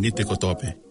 ni te kotope.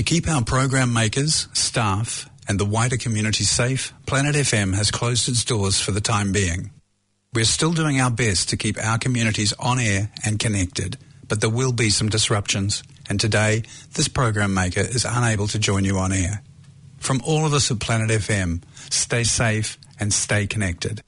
To keep our program makers, staff, and the wider community safe, Planet FM has closed its doors for the time being. We're still doing our best to keep our communities on air and connected, but there will be some disruptions, and today this program maker is unable to join you on air. From all of us at Planet FM, stay safe and stay connected.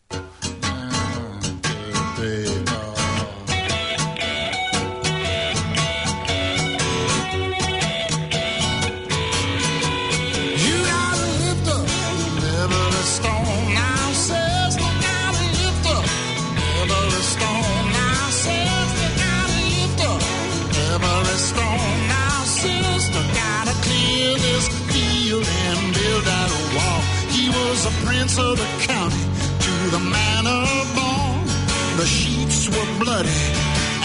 Bloody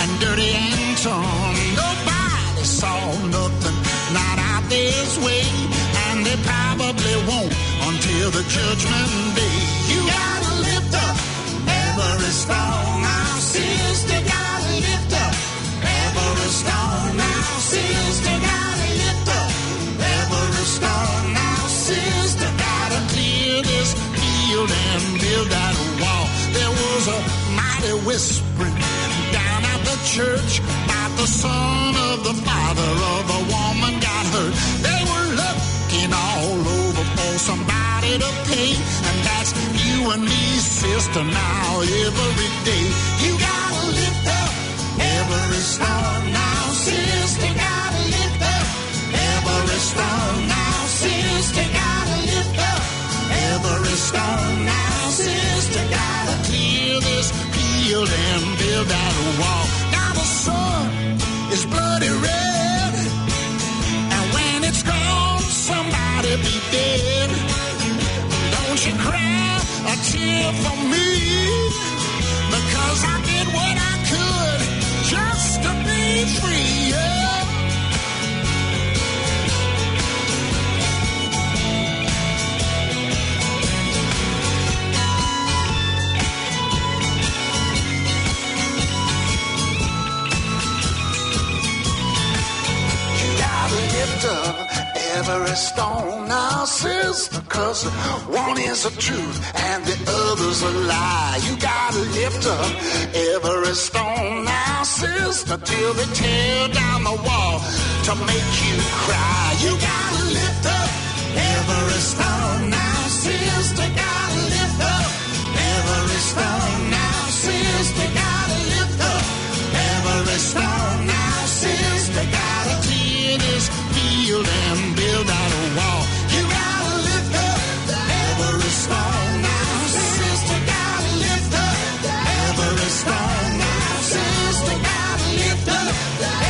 and dirty and torn. Nobody saw nothing, not out this way, and they probably won't until the judgment day. You gotta lift up every stone. Now, sister, gotta lift up every stone. Now, sister, gotta lift up every stone. Now, sister, gotta clear this field and build that wall. There was a mighty whispering down at the church son of the father of a woman got hurt. They were looking all over for somebody to pay, and that's you and me, sister. Now every day you gotta lift up every stone. Now, sister, gotta lift up every stone. Now, sister, gotta lift up every stone. Now, sister, gotta clear this field and build that wall sun is bloody red. And when it's gone, somebody be dead. Don't you cry a tear for me, because I did what I could just to be free. Yeah. Lift up every stone now, sister, cause one is the truth and the other's a lie. You gotta lift up every stone now, sister, till they tear down the wall to make you cry. You gotta lift up every stone field and build out a wall. You gotta lift up every stone now, sister, gotta lift up every stone now, sister, gotta lift up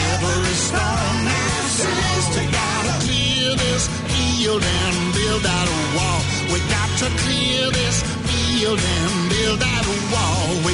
every stone now, sister, gotta clear this field and build out a wall. We got to clear this field and build out a wall. We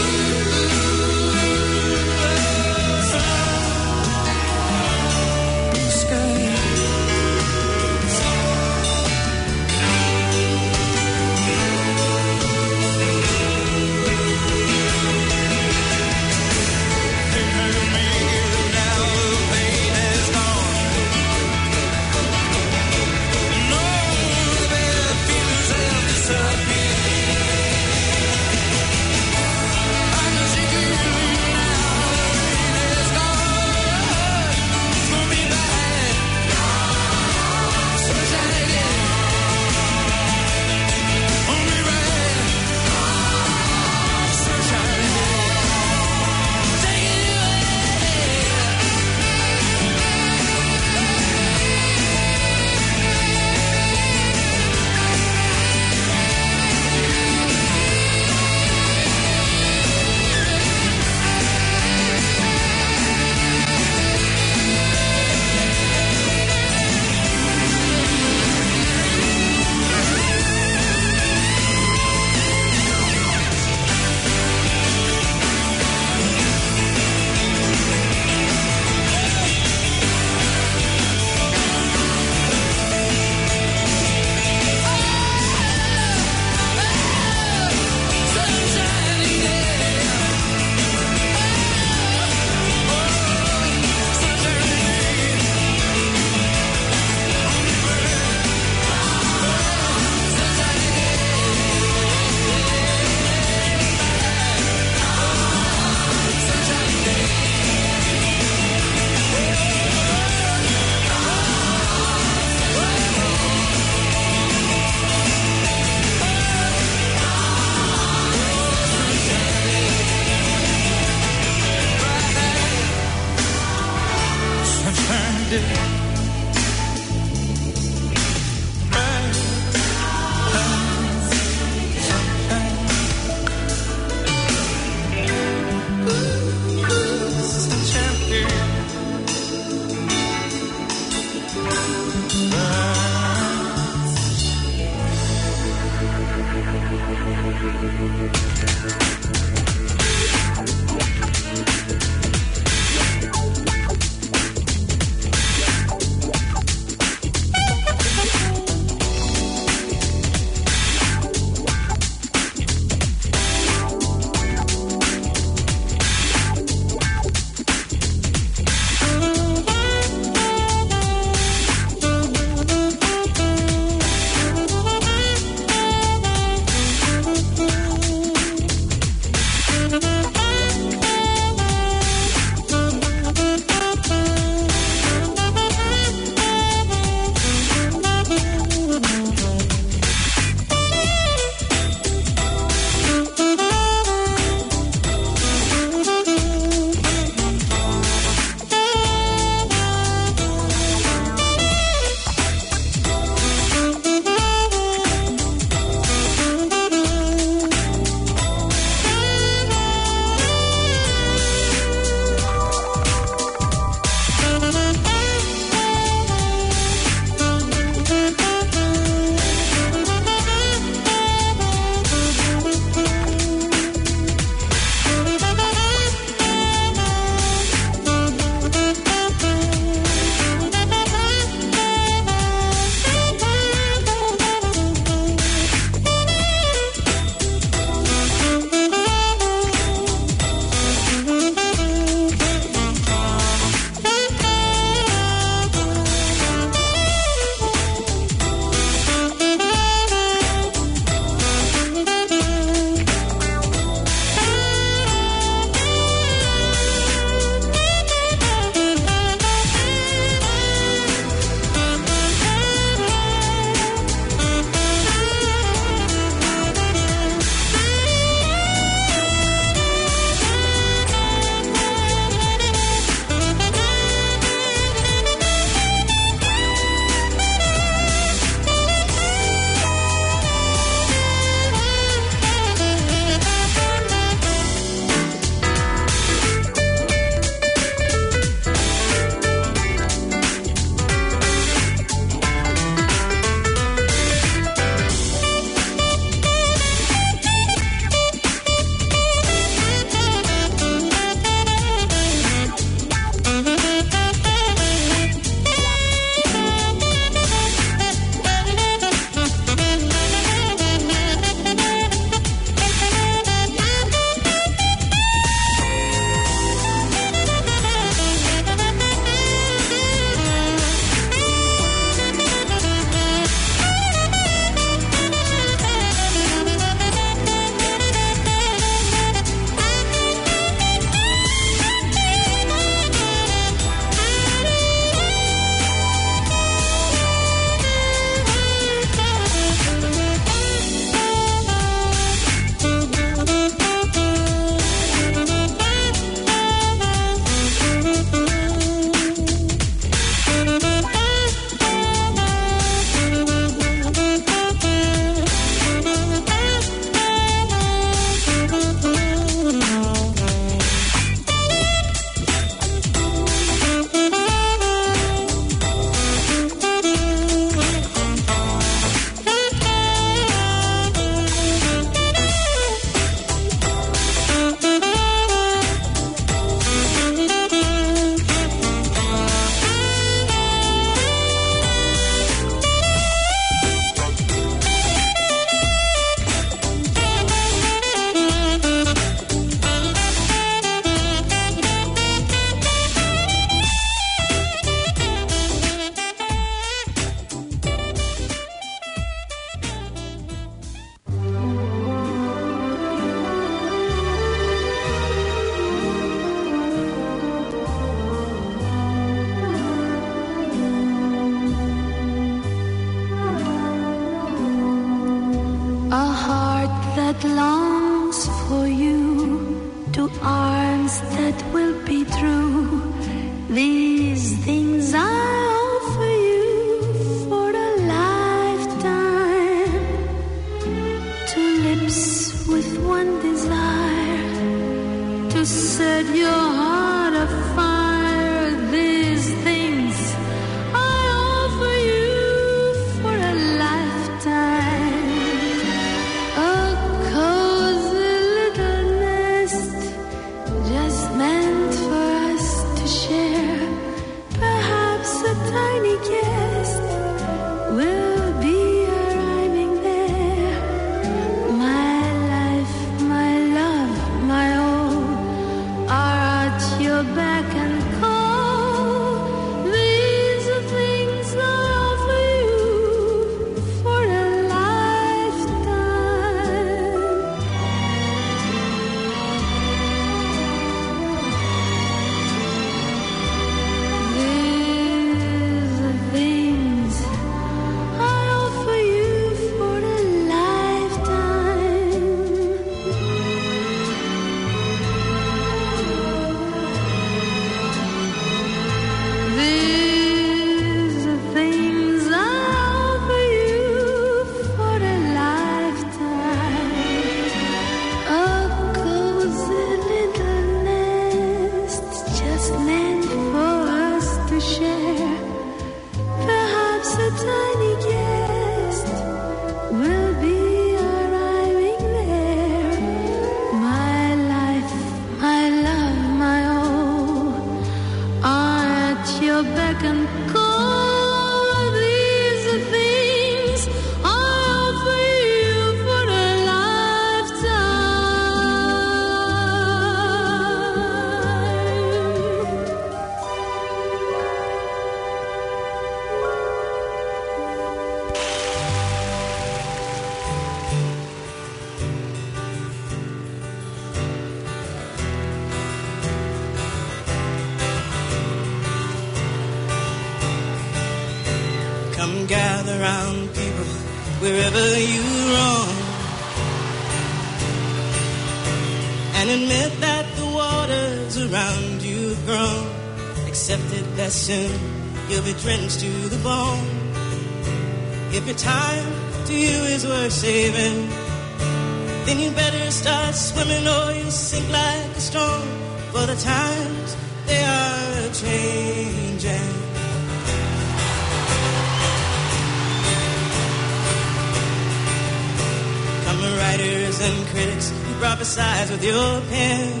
your pen.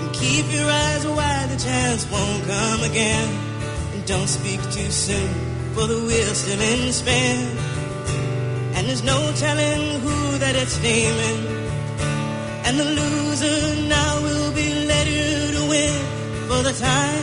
And keep your eyes wide, the chance won't come again. And don't speak too soon, for the wheel's still in spin. And there's no telling who that it's naming. And the loser now will be later to win. For the times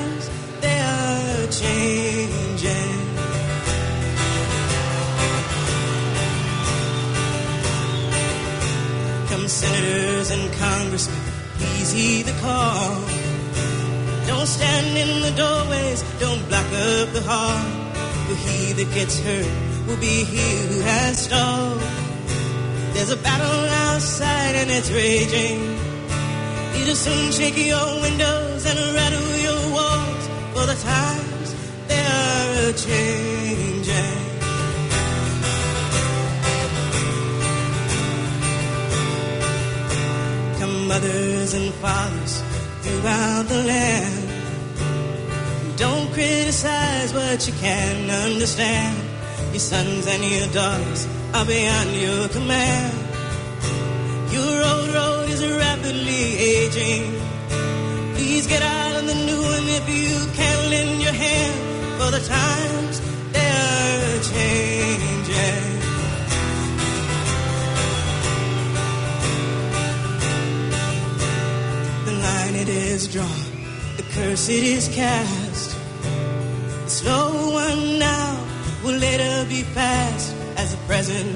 Don't stand in the doorways, don't block up the hall. For he that gets hurt will be he who has stalled. There's a battle outside and it's raging. It'll soon shake your windows and rattle your walls. For the times they are a changing. Mothers and fathers throughout the land. Don't criticize what you can't understand. Your sons and your daughters are beyond your command. Your old road is rapidly aging. Please get out of the new one if you can lend your hand. For the times they are changing. It is drawn, the curse it is cast. The slow one now will later be past, as the present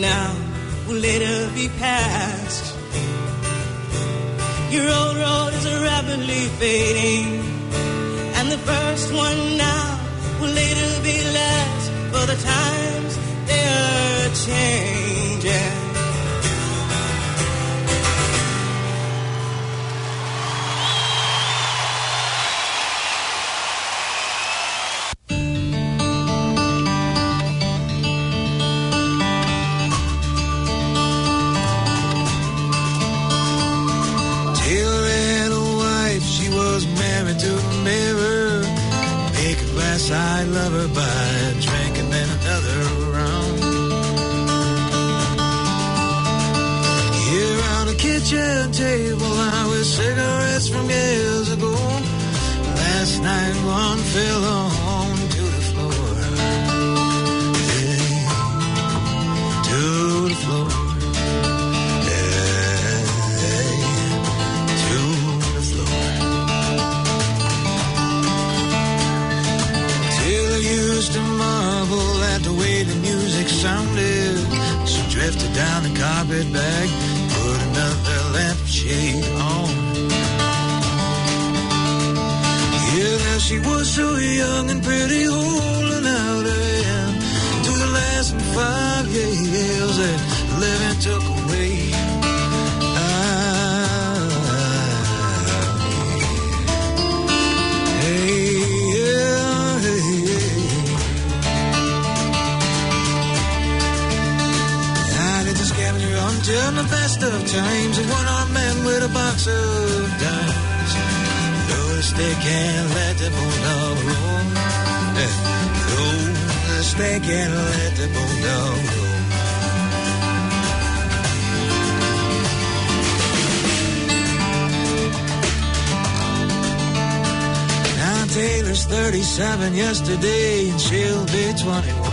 now will later be past. Your old road is rapidly fading, and the first one now will later be last. For the times they are changing. She'll be 21.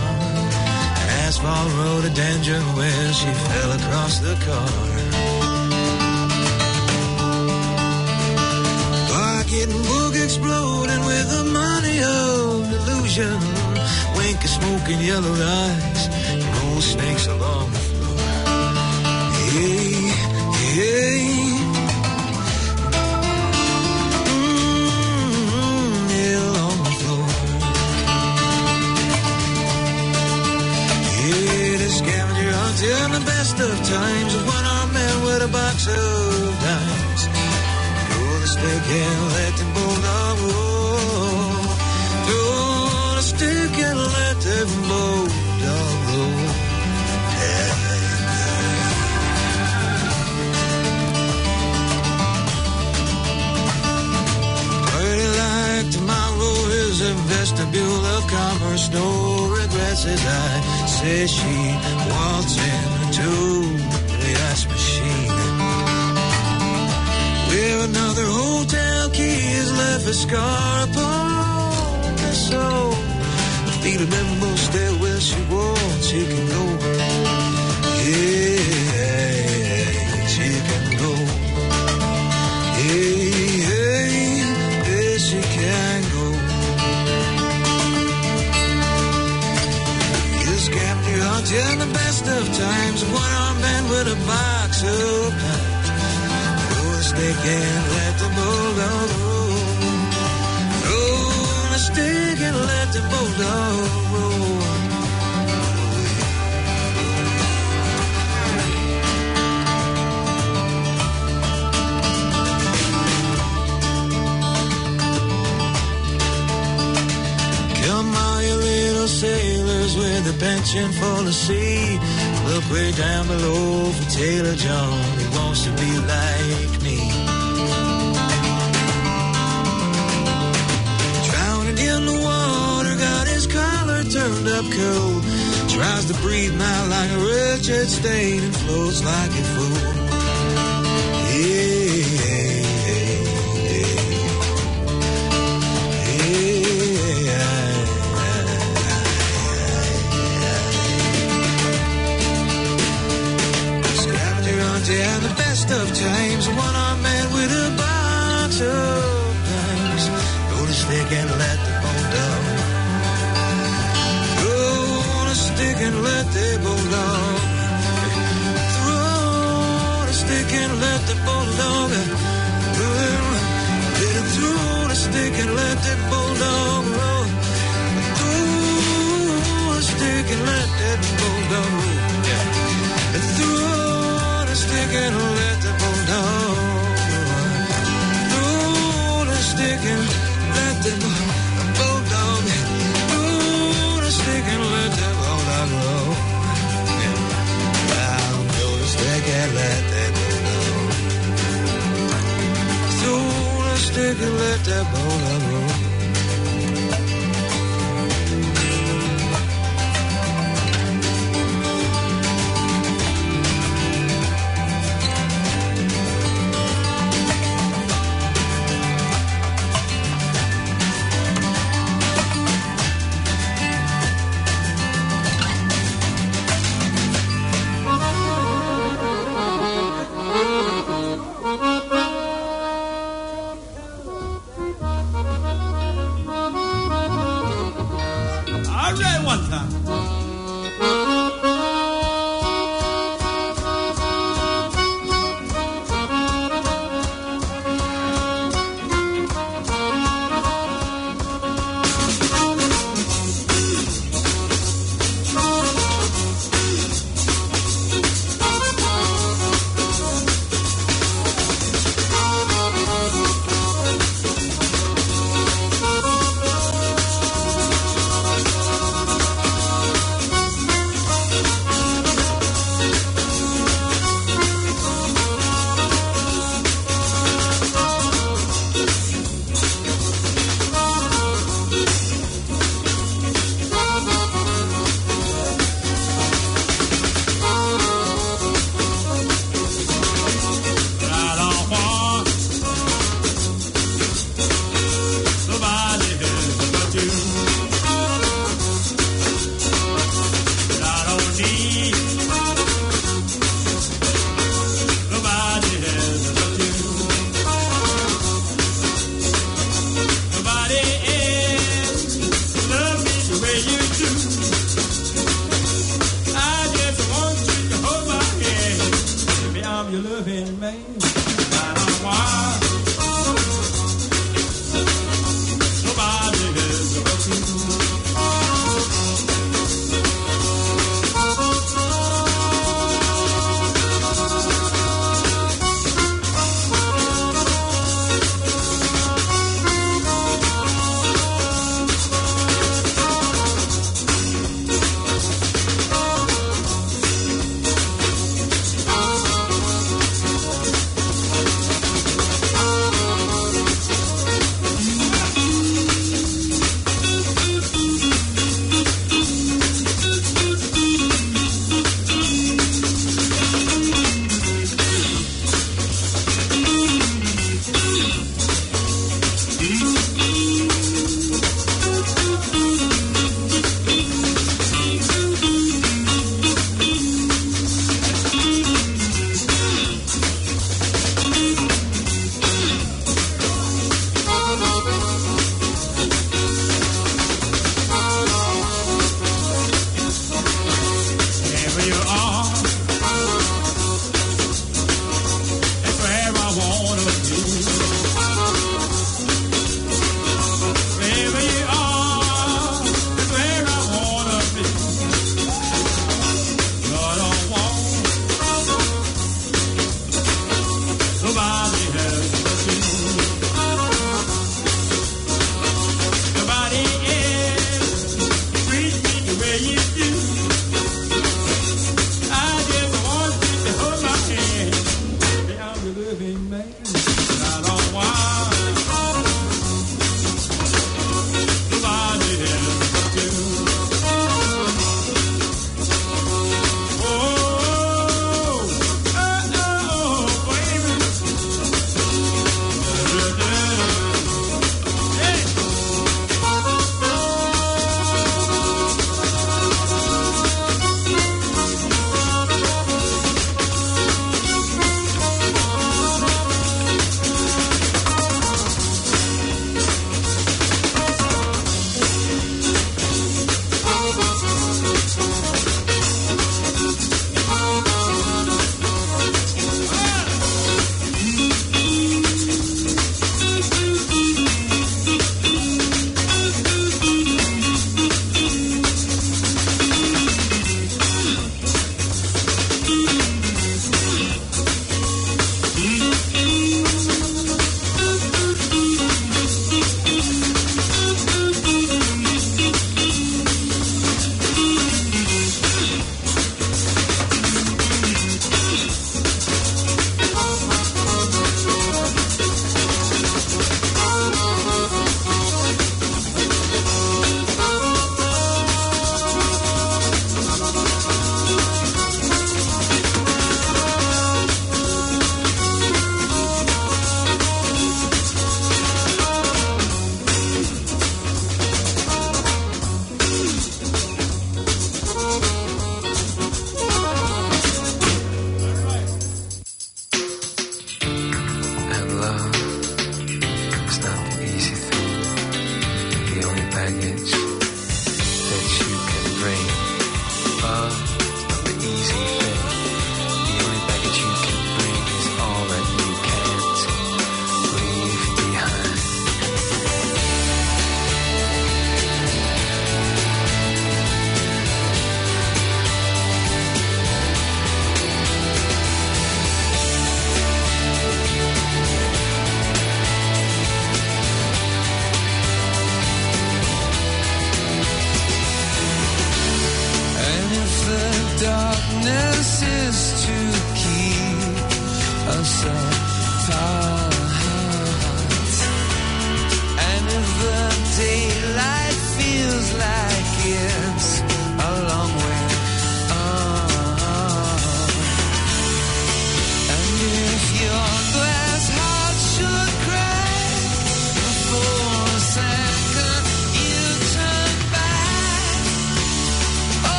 Asphalt rhododendron where she fell across the car. Pocketbook exploding with the money of delusion. Wink of smoking yellow eyes, roll snakes along the floor. Hey. Best of times. A one-armed man with a box of dimes. Throw the stick and let the bulldog roll. Throw the stick and let the bulldog roll. Like tomorrow is a vestibule of commerce. No regrets as I say she waltzed into the ice machine. With another hotel key has left a scar upon her soul. The feet of stay where she won't, she can go. With a box of pies. Throw a stick and let the bulldog roll. Throw a stick and let the bulldog roll. Come all you little sailors with a pension full of sea. Look way down below for Taylor John. He wants to be like me. Drowning in the water, got his collar turned up cold. Tries to breathe now like a Richard State and floats like a fool. Times. One armed man with a box of dimes. Go to stick and let the bulldog. Go to stick and let the bulldog. Throw the stick and let the bulldog. It throw the stick and let the bulldog roll. Throw the stick and let that bulldog roll. Yeah. Throw stick and let the bulldog roll. Throw stick and let the bu- bulldog. Throw the stick and let the bulldog roll. I'll stick and let that bulldog. Throw the stick and let that bulldog roll.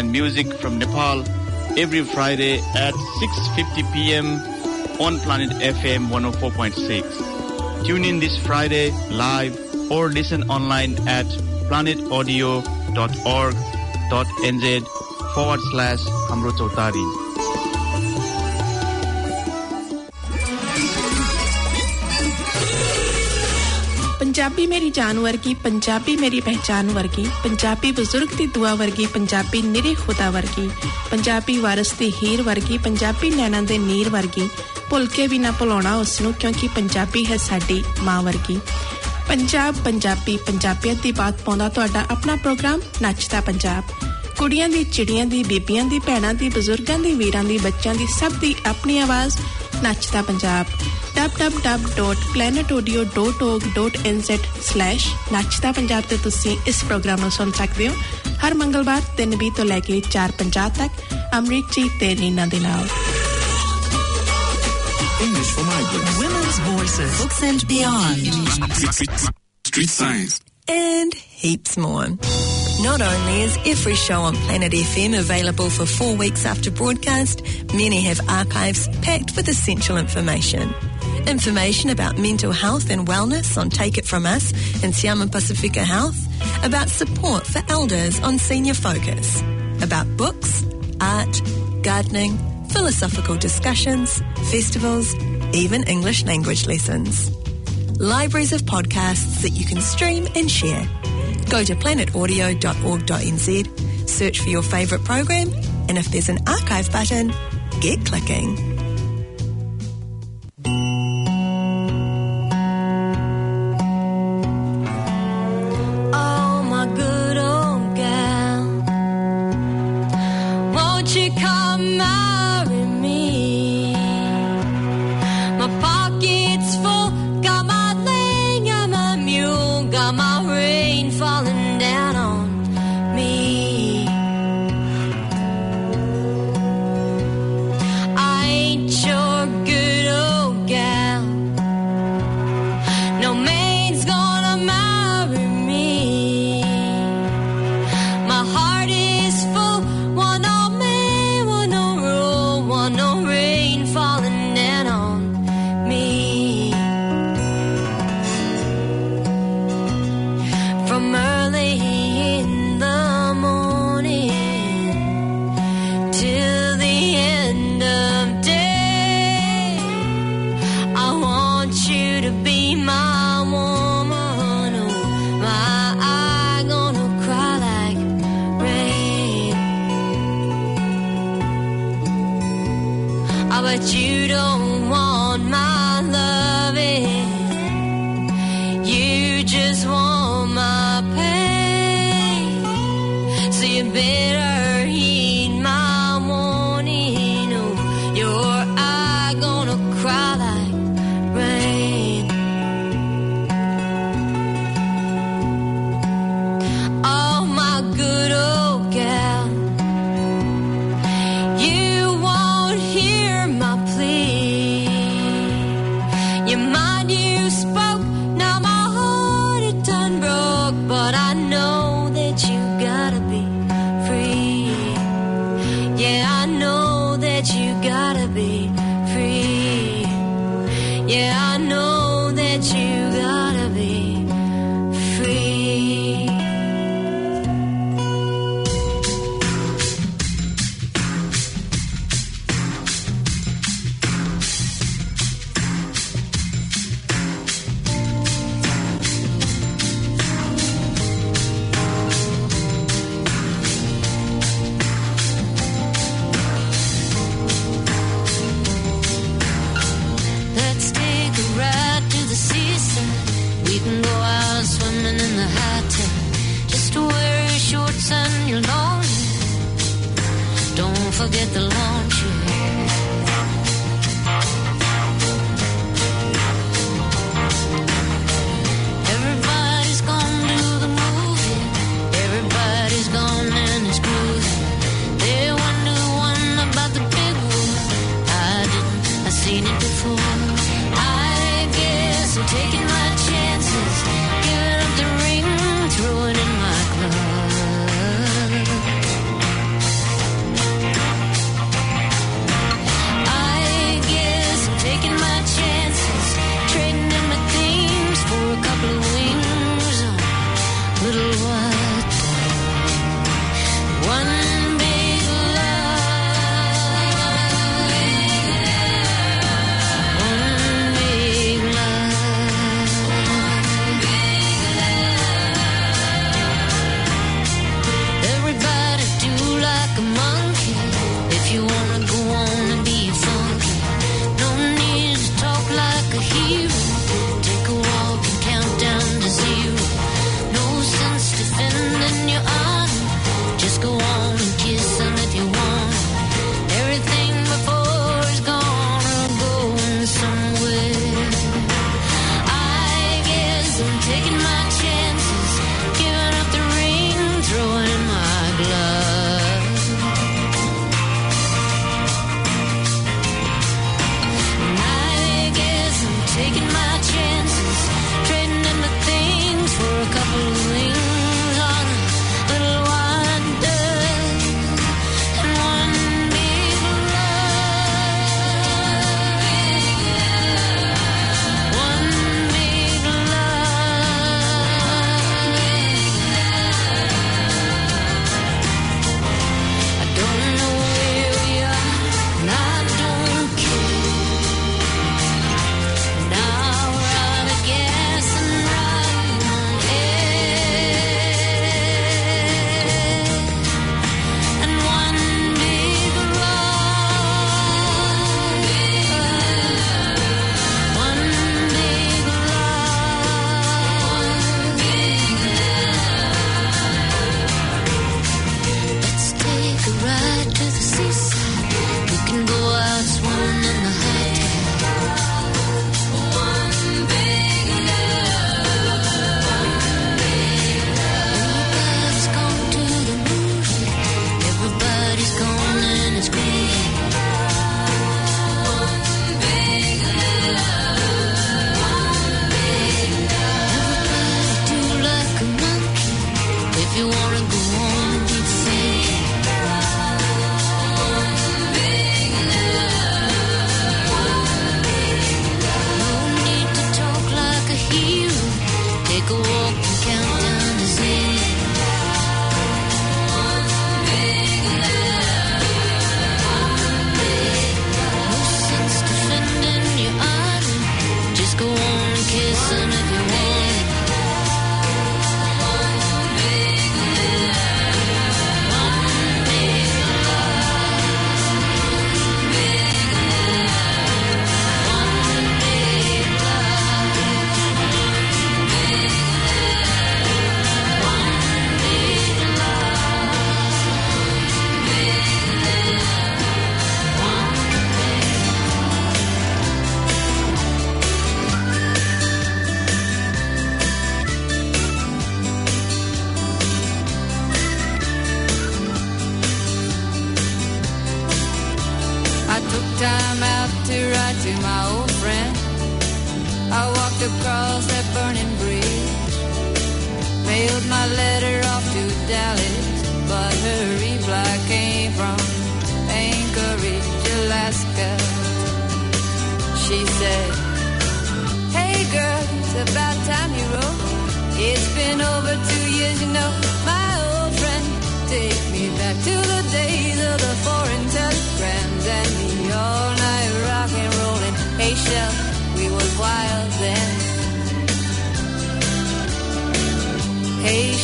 And music from Nepal every Friday at 6.50 p.m. on Planet FM 104.6. Tune in this Friday live or listen online at planetaudio.org.nz forward slash Amro Chaudhary. Punjabi ਮੇਰੀ ਜਾਨ ਵਰਗੀ, ਪੰਜਾਬੀ ਮੇਰੀ ਪਹਿਚਾਨ ਵਰਗੀ, ਪੰਜਾਬੀ ਬਜ਼ੁਰਗ ਦੀ ਦੁਆ ਵਰਗੀ, ਪੰਜਾਬੀ ਨਿਰੇ ਖੁਦਾ ਵਰਗੀ, ਪੰਜਾਬੀ ਵਾਰਸ ਦੀ ਹੀਰ ਵਰਗੀ, ਪੰਜਾਬੀ ਨੈਣਾਂ ਦੇ ਨੀਰ ਵਰਗੀ ਭੁੱਲ ਕੇ ਵੀ ਨਾ ਭੁਲਾਉਣਾ ਉਸ ਨੂੰ ਕਿਉਂਕਿ ਪੰਜਾਬੀ ਹੈ ਸਾਡੀ ਮਾਂ ਵਰਗੀ। ਪੰਜਾਬ, ਪੰਜਾਬੀ, ਪੰਜਾਬੀਅਤ ਦੀ ਬਾਤ ਪਾਉਂਦਾ ਤੁਹਾਡਾ ਆਪਣਾ ਪ੍ਰੋਗਰਾਮ ਨੱਚਦਾ ਪੰਜਾਬ। ਕੁੜੀਆਂ ਦੀ, ਚਿੜੀਆਂ ਦੀ, ਬੀਬੀਆਂ ਦੀ, ਭੈਣਾਂ ਦੀ, ਬਜ਼ੁਰਗਾਂ ਦੀ, ਵੀਰਾਂ ਦੀ, ਬੱਚਿਆਂ ਦੀ ਸਭ ਦੀ ਆਪਣੀ ਆਵਾਜ਼ ਨੱਚਦਾ ਪੰਜਾਬ। www.planetaudio.org.nz ਨੱਚਦਾ ਪੰਜਾਬ ਤੇ ਤੁਸੀਂ ਇਸ ਪ੍ਰੋਗਰਾਮ ਨੂੰ ਸੁਣ ਸਕਦੇ ਹੋ ਹਰ ਮੰਗਲਵਾਰ 3 ਵਜੇ ਤੋਂ ਲੈ ਕੇ 4:50 ਤੱਕ ਅਮਰੀਕ ਜੀ ਤੇ ਰੀਨਾ ਦੇ ਨਾਲ English for migrants. Women's voices. Books and beyond. Street science. And heaps more. Not only is every show on Planet FM available for four weeks after broadcast, many have archives packed with essential information. Information about mental health and wellness on Take It From Us and Siama Pacifica Health, about support for elders on Senior Focus, about books, art, gardening, philosophical discussions, festivals, even English language lessons. Libraries of podcasts that you can stream and share. Go to planetaudio.org.nz, search for your favourite program, and if there's an archive button, get clicking.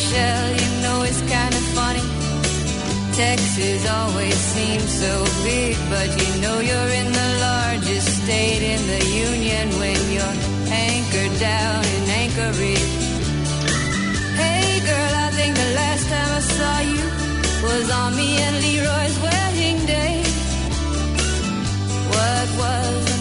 Shell, you know it's kind of funny. Texas always seems so big, but you know you're in the largest state in the union when you're anchored down in Anchorage. Hey girl, I think the last time I saw you was on me and Leroy's wedding day. What was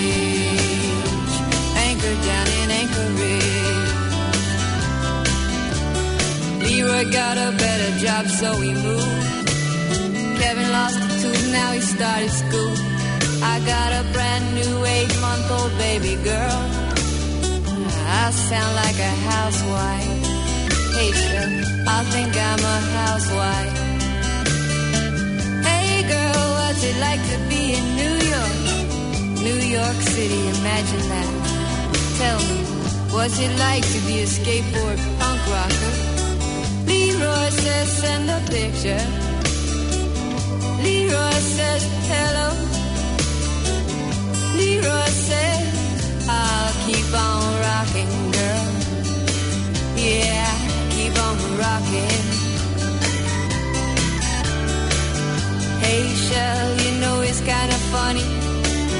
Anchorage, anchored down in Anchorage. Leroy got a better job, so he moved. Now he started school. I got a brand new eight-month-old baby girl. I sound like a housewife. Hey, I think I'm a housewife. Hey, girl, what's it like to be in New York? New York City, imagine that. Tell me, what's it like to be a skateboard punk rocker? Leroy says, send a picture. Says, hello. Says, I'll keep on rocking, girl. Yeah, keep on rocking. Hey, Shell, you know it's kind of funny.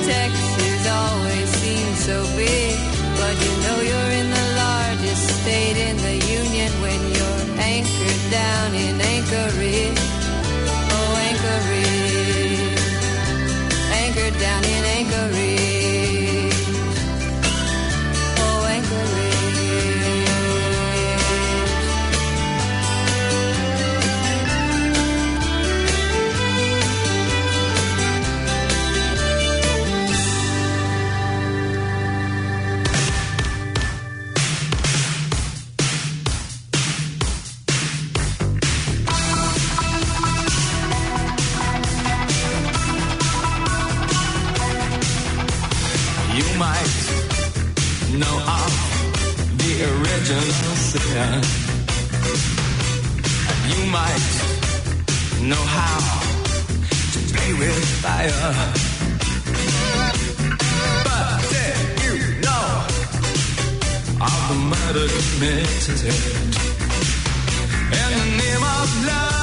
Texas always seems so big, but you know you're in the largest state in the union when you're anchored down in Anchorage. Anchorage. Anchored down in Anchorage. You might know of the original sin. You might know how to play with fire. But did you know of the murder committed in the name of love?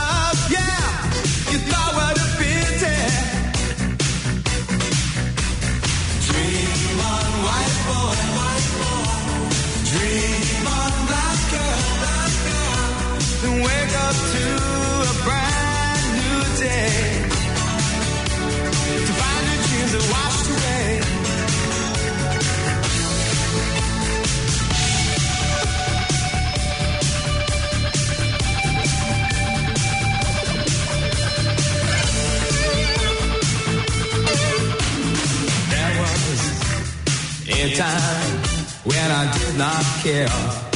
Time when I did not care.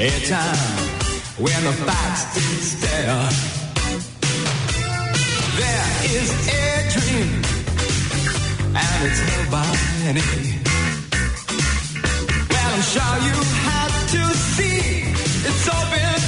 A time when the facts did stare. There is a dream, and it's held by many. Well, I'm sure you have to see its open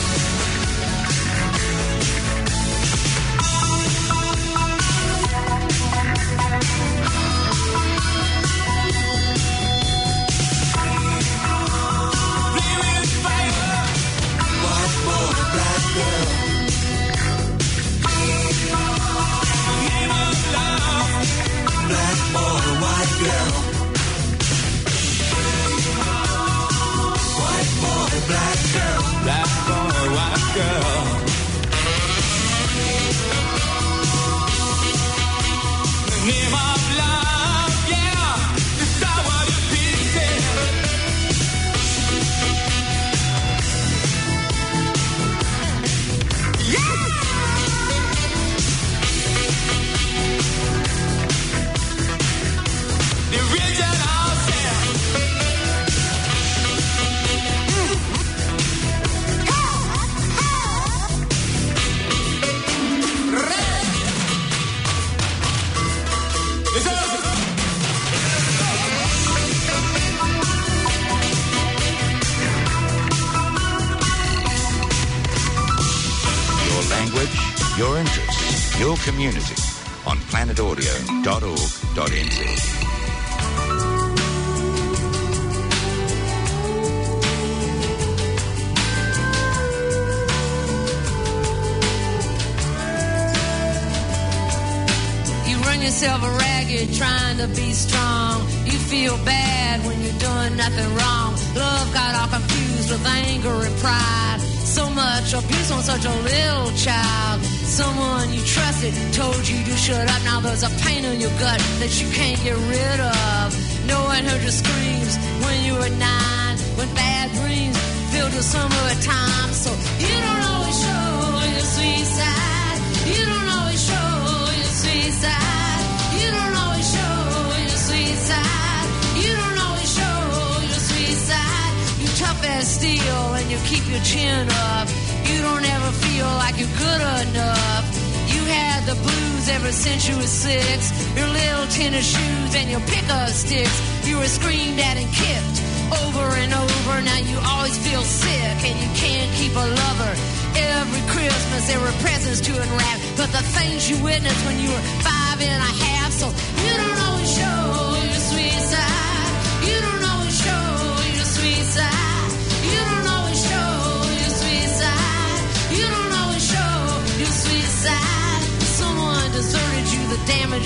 such a little child. Someone you trusted told you to shut up. Now there's a pain in your gut that you can't get rid of. No one heard your screams when you were nine. When bad dreams filled your summertime. So you don't always show your sweet side. You don't always show your sweet side. You don't always show your sweet side. You don't always show your sweet side. You tough as steel and you keep your chin up. You don't ever feel like you're good enough. You had the blues ever since you were six. Your little tennis shoes and your pickup sticks. You were screamed at and kicked over and over. Now you always feel sick and you can't keep a lover. Every Christmas there were presents to unwrap, but the things you witnessed when you were five and a half. So you don't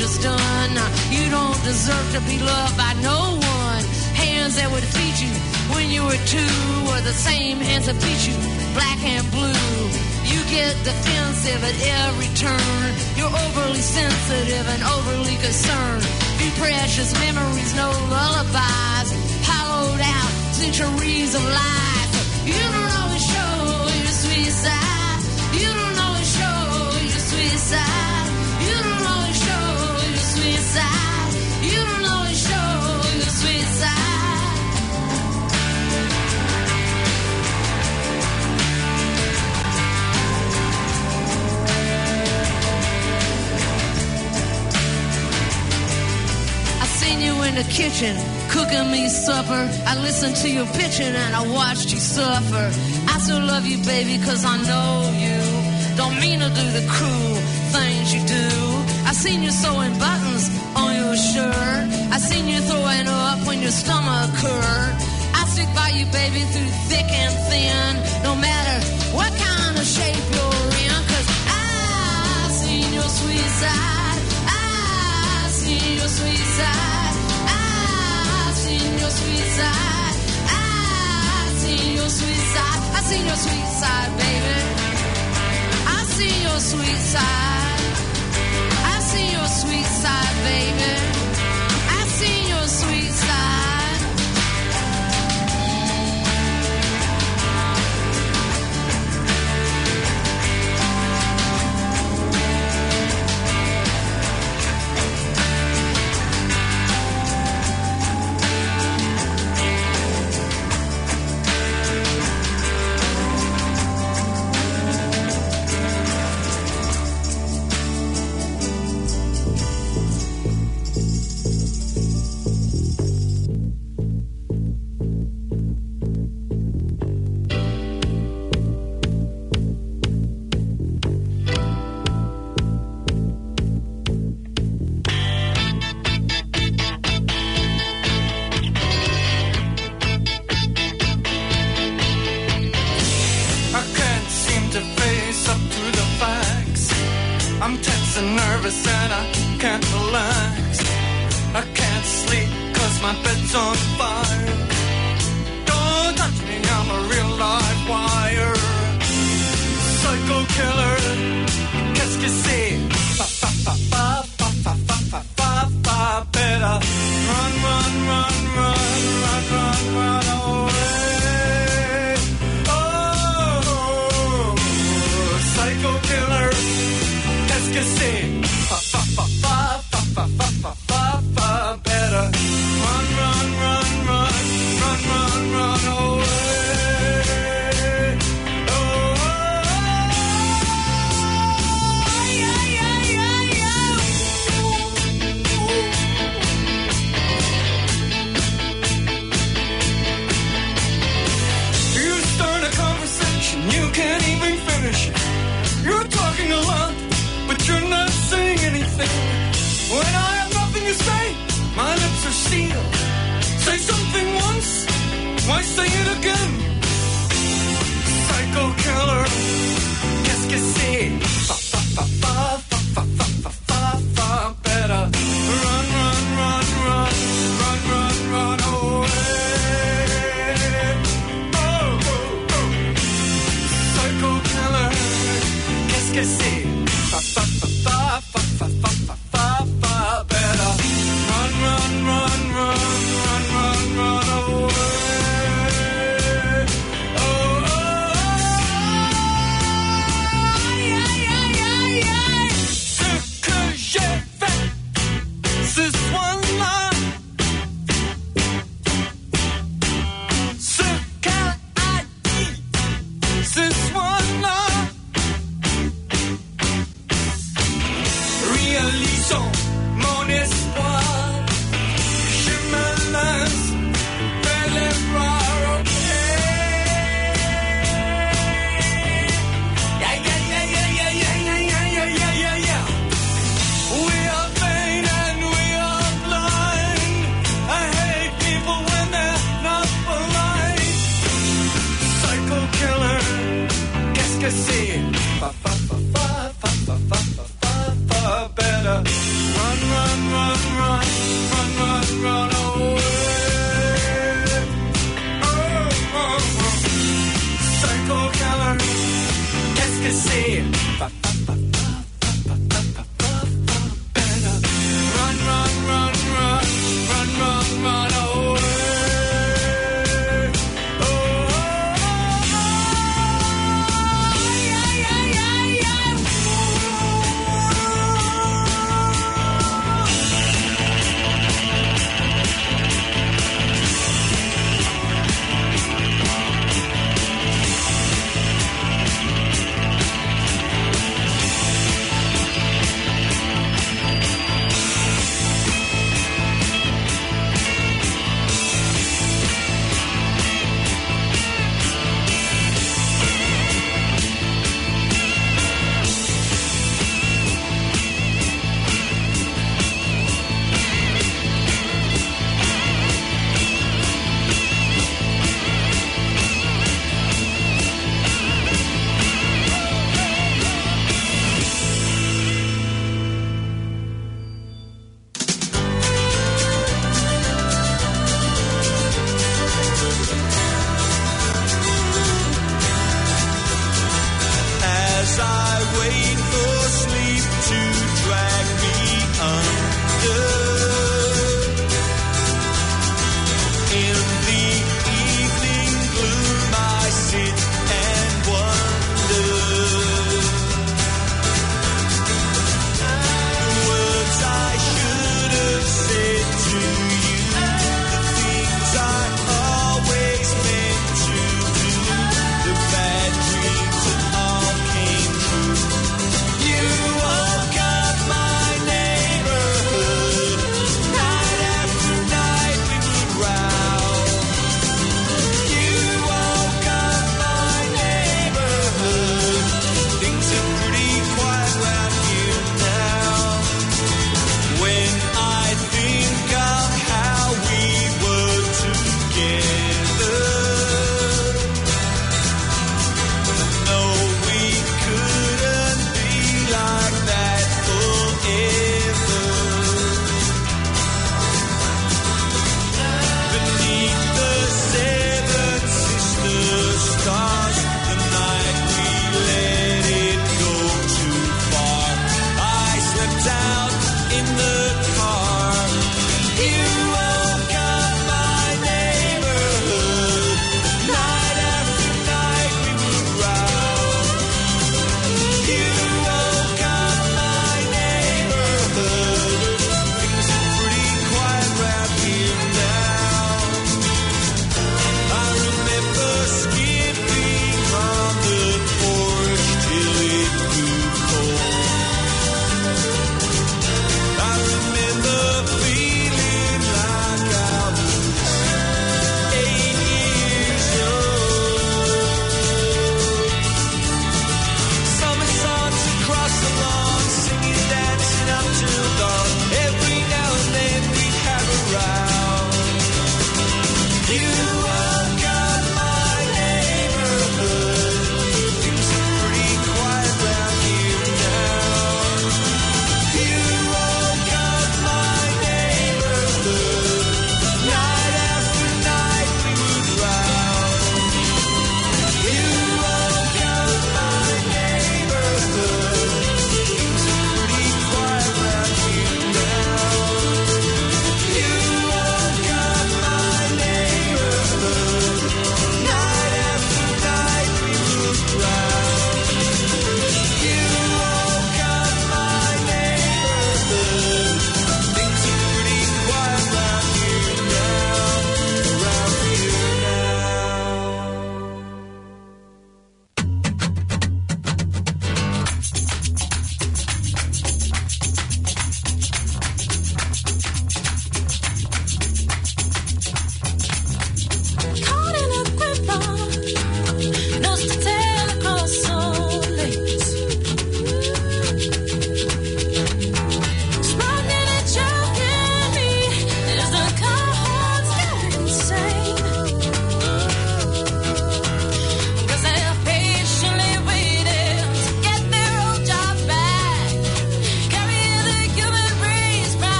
is done. You don't deserve to be loved by no one. Hands that would feed you when you were two were the same hands that beat you, black and blue. You get defensive at every turn. You're overly sensitive and overly concerned. Few precious memories, no lullabies. Hollowed out centuries of lies. You don't always show your sweet side. In the sweat side I seen you in the kitchen cooking me supper. I listened to your pitching and I watched you suffer. I still love you, baby, cause I know you. Don't mean to do the cruel things you do. I seen you sewing buttons shirt. I seen you throwing up when your stomach hurt. I stick by you, baby, through thick and thin. No matter what kind of shape you're in, cause I seen your sweet side. I seen your sweet side. I seen your sweet side. I seen your sweet side. I seen your sweet side, baby. I see your sweet side. I see your sweet side, baby. I see your sweet side.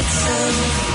I said so.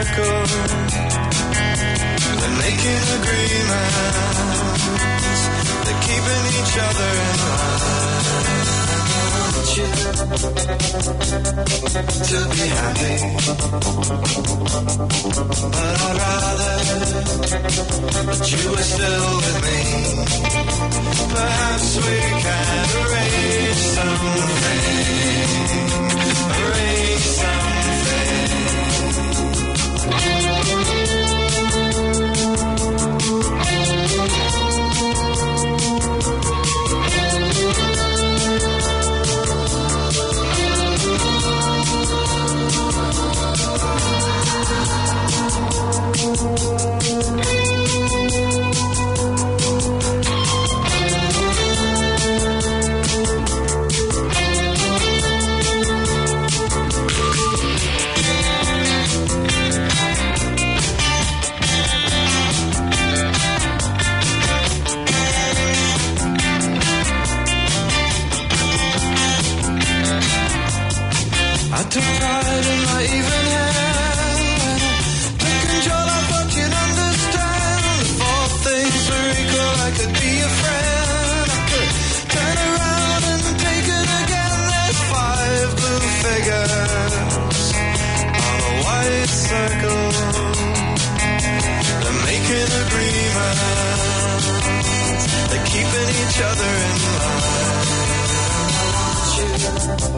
miracle. They're making agreements. They're keeping each other in line. I want you to be happy, but I'd rather that you were still with me. Perhaps we can arrange something, arrange something. Thank you.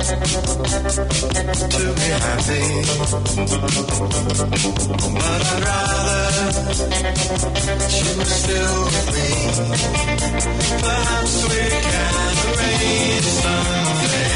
to be happy. But I'd rather she was still with me. Perhaps we can arrange something.